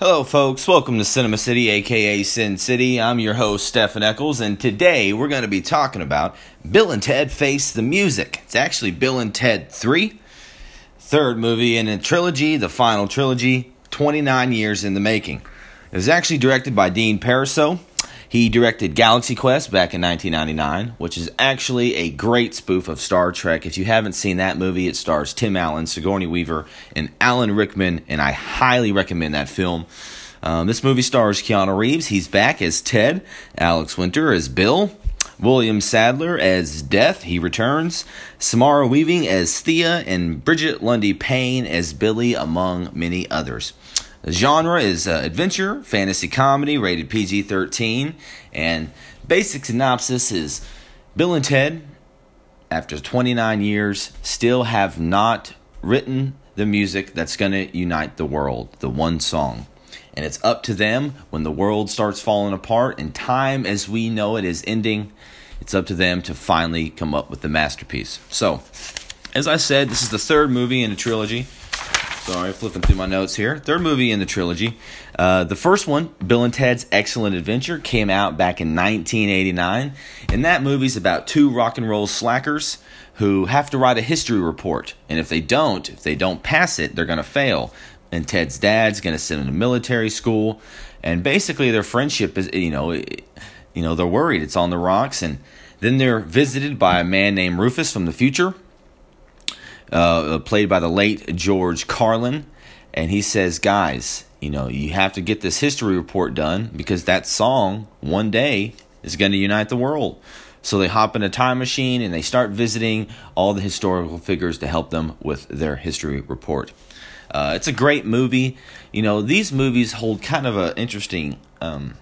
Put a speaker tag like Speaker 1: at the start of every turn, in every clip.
Speaker 1: Hello, folks. Welcome to Cinema City, aka Sin City. I'm your host, Stephen Eccles, and today we're going to be talking about Bill and Ted Face the Music. It's actually Bill and Ted 3, third movie in a trilogy, the final trilogy, 29 years in the making. It was actually directed by Dean Parisot. He directed Galaxy Quest back in 1999, which is actually a great spoof of Star Trek. If you haven't seen that movie, it stars Tim Allen, Sigourney Weaver, and Alan Rickman, and I highly recommend that film. Um, this movie stars Keanu Reeves. He's back as Ted, Alex Winter as Bill, William Sadler as Death, he returns, Samara Weaving as Thea, and Brigette Lundy-Paine as Billy, among many others. The genre is uh, adventure, fantasy comedy, rated PG 13. And basic synopsis is Bill and Ted, after 29 years, still have not written the music that's going to unite the world, the one song. And it's up to them when the world starts falling apart and time as we know it is ending. It's up to them to finally come up with the masterpiece. So, as I said, this is the third movie in a trilogy. Sorry, flipping through my notes here. Third movie in the trilogy. Uh, the first one, Bill and Ted's Excellent Adventure, came out back in 1989. And that movie's about two rock and roll slackers who have to write a history report. And if they don't, if they don't pass it, they're going to fail. And Ted's dad's going to send them to military school. And basically, their friendship is, you know, you know, they're worried it's on the rocks. And then they're visited by a man named Rufus from the future uh, played by the late George Carlin. And he says, guys, you know, you have to get this history report done because that song one day is going to unite the world. So they hop in a time machine and they start visiting all the historical figures to help them with their history report. Uh, it's a great movie. You know, these movies hold kind of an interesting um,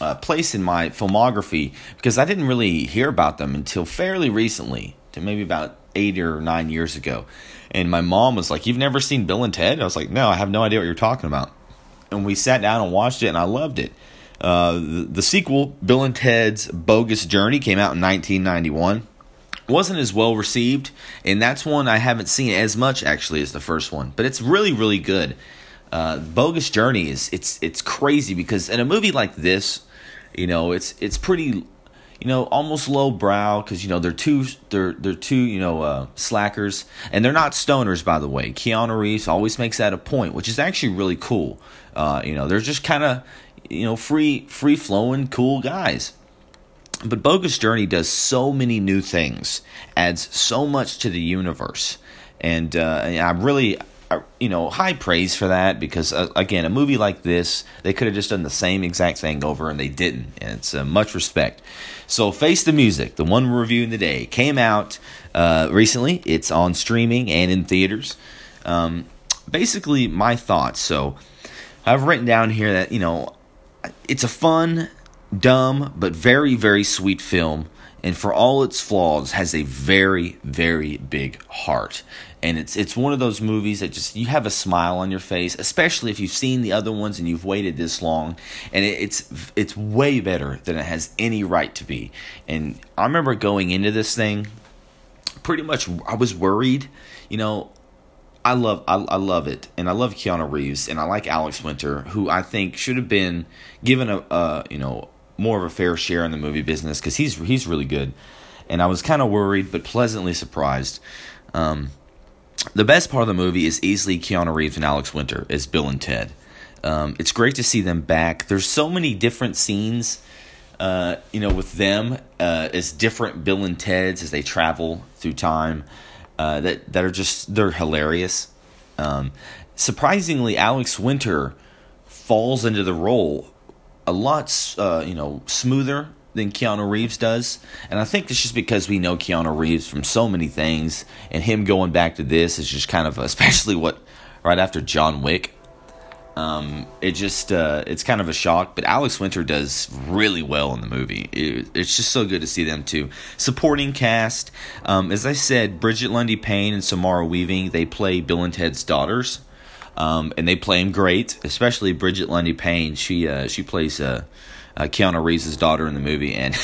Speaker 1: uh, place in my filmography because I didn't really hear about them until fairly recently, to maybe about eight or nine years ago. And my mom was like, You've never seen Bill and Ted? I was like, No, I have no idea what you're talking about. And we sat down and watched it, and I loved it. Uh, the, the sequel, Bill and Ted's Bogus Journey, came out in 1991 wasn't as well received and that's one i haven't seen as much actually as the first one but it's really really good uh, bogus journey is it's it's crazy because in a movie like this you know it's it's pretty you know, almost low brow because you know they're two they're they're two you know uh, slackers and they're not stoners by the way. Keanu Reeves always makes that a point, which is actually really cool. Uh, you know, they're just kind of you know free free flowing cool guys. But Bogus Journey does so many new things, adds so much to the universe, and, uh, and I really you know, high praise for that because uh, again, a movie like this, they could have just done the same exact thing over and they didn't. And it's uh, much respect. So, Face the Music, the one we're reviewing today, came out uh, recently. It's on streaming and in theaters. Um, basically, my thoughts. So, I've written down here that you know, it's a fun, dumb, but very, very sweet film and for all its flaws has a very very big heart and it's it's one of those movies that just you have a smile on your face especially if you've seen the other ones and you've waited this long and it, it's it's way better than it has any right to be and i remember going into this thing pretty much i was worried you know I love I, I love it, and I love Keanu Reeves, and I like Alex Winter, who I think should have been given a uh, you know more of a fair share in the movie business because he's he's really good. And I was kind of worried, but pleasantly surprised. Um, the best part of the movie is easily Keanu Reeves and Alex Winter as Bill and Ted. Um, it's great to see them back. There's so many different scenes, uh, you know, with them uh, as different Bill and Teds as they travel through time. Uh, that that are just they're hilarious. Um, surprisingly, Alex Winter falls into the role a lot, uh, you know, smoother than Keanu Reeves does. And I think it's just because we know Keanu Reeves from so many things, and him going back to this is just kind of, especially what right after John Wick. Um, it just uh, it's kind of a shock, but Alex Winter does really well in the movie. It, it's just so good to see them too. Supporting cast, um, as I said, Brigette Lundy-Paine and Samara Weaving they play Bill and Ted's daughters. Um, and they play him great, especially Brigette Lundy-Paine, She uh, she plays uh, uh, Keanu Reeves' daughter in the movie, and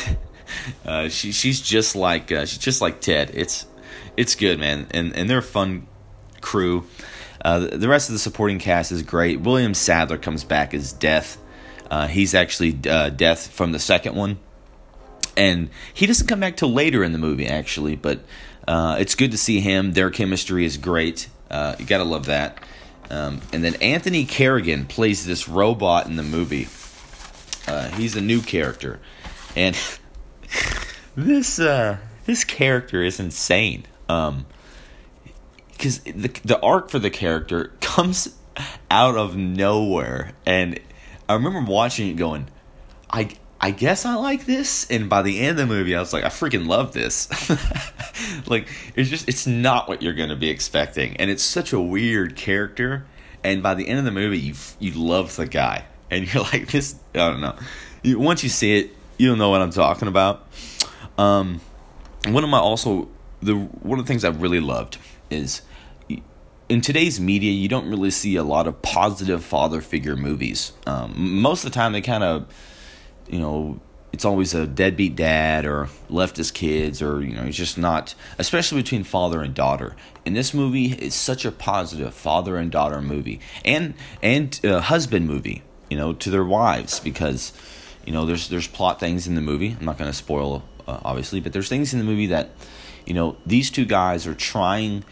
Speaker 1: uh, she she's just like uh, she's just like Ted. It's it's good, man, and and they're a fun crew. Uh, the, rest of the supporting cast is great. William Sadler comes back as Death. Uh, he's actually uh, Death from the second one, and he doesn't come back till later in the movie actually. But uh, it's good to see him. Their chemistry is great. You gotta love that. Um, and then Anthony Carrigan plays this robot in the movie. Uh, he's a new character, and this uh, this character is insane. Um, because the the arc for the character comes out of nowhere, and I remember watching it going, I I guess I like this, and by the end of the movie, I was like, I freaking love this. like it's just it's not what you're gonna be expecting, and it's such a weird character. And by the end of the movie, you you love the guy, and you're like, this. I don't know. Once you see it, you don't know what I'm talking about. Um, one of my also the one of the things I've really loved is in today's media, you don't really see a lot of positive father figure movies. Um, most of the time, they kind of, you know, it's always a deadbeat dad or left his kids or you know it's just not especially between father and daughter in this movie it's such a positive father and daughter movie and and uh, husband movie you know to their wives because you know there's there's plot things in the movie. I'm not going to spoil uh, obviously but there's things in the movie that you know these two guys are trying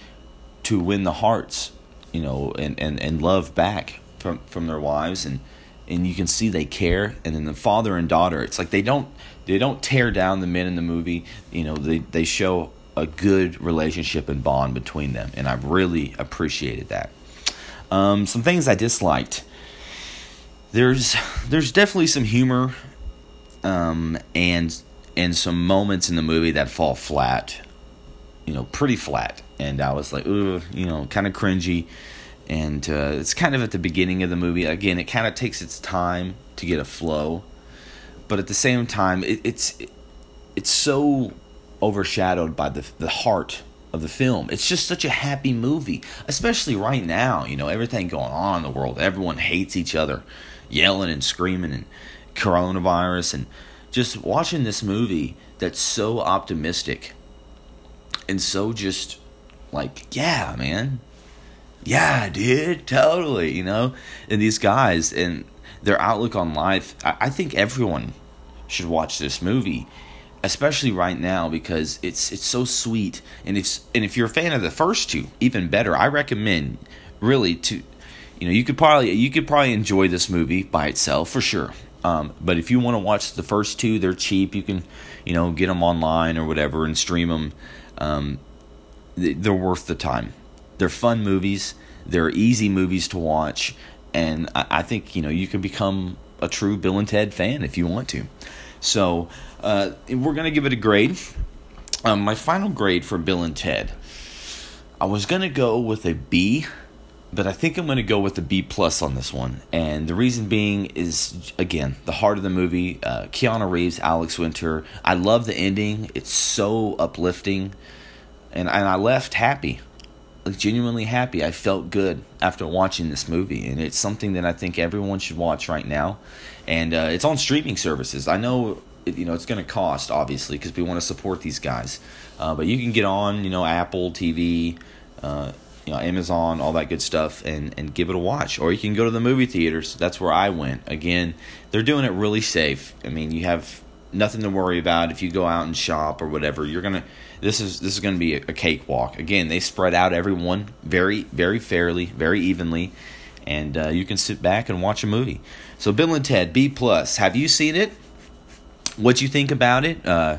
Speaker 1: to win the hearts, you know, and, and, and love back from, from their wives and and you can see they care. And then the father and daughter it's like they don't they don't tear down the men in the movie. You know they they show a good relationship and bond between them and i really appreciated that. Um, some things i disliked there's there's definitely some humor um, and and some moments in the movie that fall flat you know pretty flat and I was like, ooh, you know, kind of cringy. And uh, it's kind of at the beginning of the movie. Again, it kind of takes its time to get a flow, but at the same time, it, it's it, it's so overshadowed by the the heart of the film. It's just such a happy movie, especially right now. You know, everything going on in the world. Everyone hates each other, yelling and screaming, and coronavirus, and just watching this movie that's so optimistic and so just like, yeah, man. Yeah, dude, totally, you know? And these guys and their outlook on life, I, I think everyone should watch this movie especially right now because it's it's so sweet and if and if you're a fan of the first two even better i recommend really to you know you could probably you could probably enjoy this movie by itself for sure um, but if you want to watch the first two they're cheap you can you know get them online or whatever and stream them um, they're worth the time. They're fun movies. They're easy movies to watch, and I, I think you know you can become a true Bill and Ted fan if you want to. So uh, we're gonna give it a grade. Um, my final grade for Bill and Ted. I was gonna go with a B, but I think I'm gonna go with a B plus on this one, and the reason being is again the heart of the movie. Uh, Keanu Reeves, Alex Winter. I love the ending. It's so uplifting and and I left happy, like genuinely happy. I felt good after watching this movie, and it's something that I think everyone should watch right now. And uh, it's on streaming services. I know you know it's going to cost obviously because we want to support these guys, uh, but you can get on you know Apple TV. Uh, you know Amazon, all that good stuff, and and give it a watch. Or you can go to the movie theaters. That's where I went. Again, they're doing it really safe. I mean, you have nothing to worry about if you go out and shop or whatever. You're gonna this is this is gonna be a, a cakewalk. Again, they spread out everyone very very fairly, very evenly, and uh, you can sit back and watch a movie. So Bill and Ted B plus. Have you seen it? What you think about it? Uh,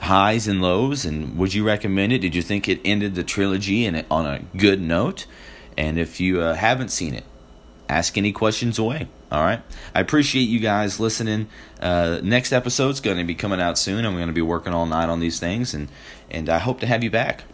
Speaker 1: highs and lows, and would you recommend it? Did you think it ended the trilogy in on a good note? And if you uh, haven't seen it, ask any questions away. All right. I appreciate you guys listening. Uh, next episode's going to be coming out soon. I'm going to be working all night on these things, and and I hope to have you back.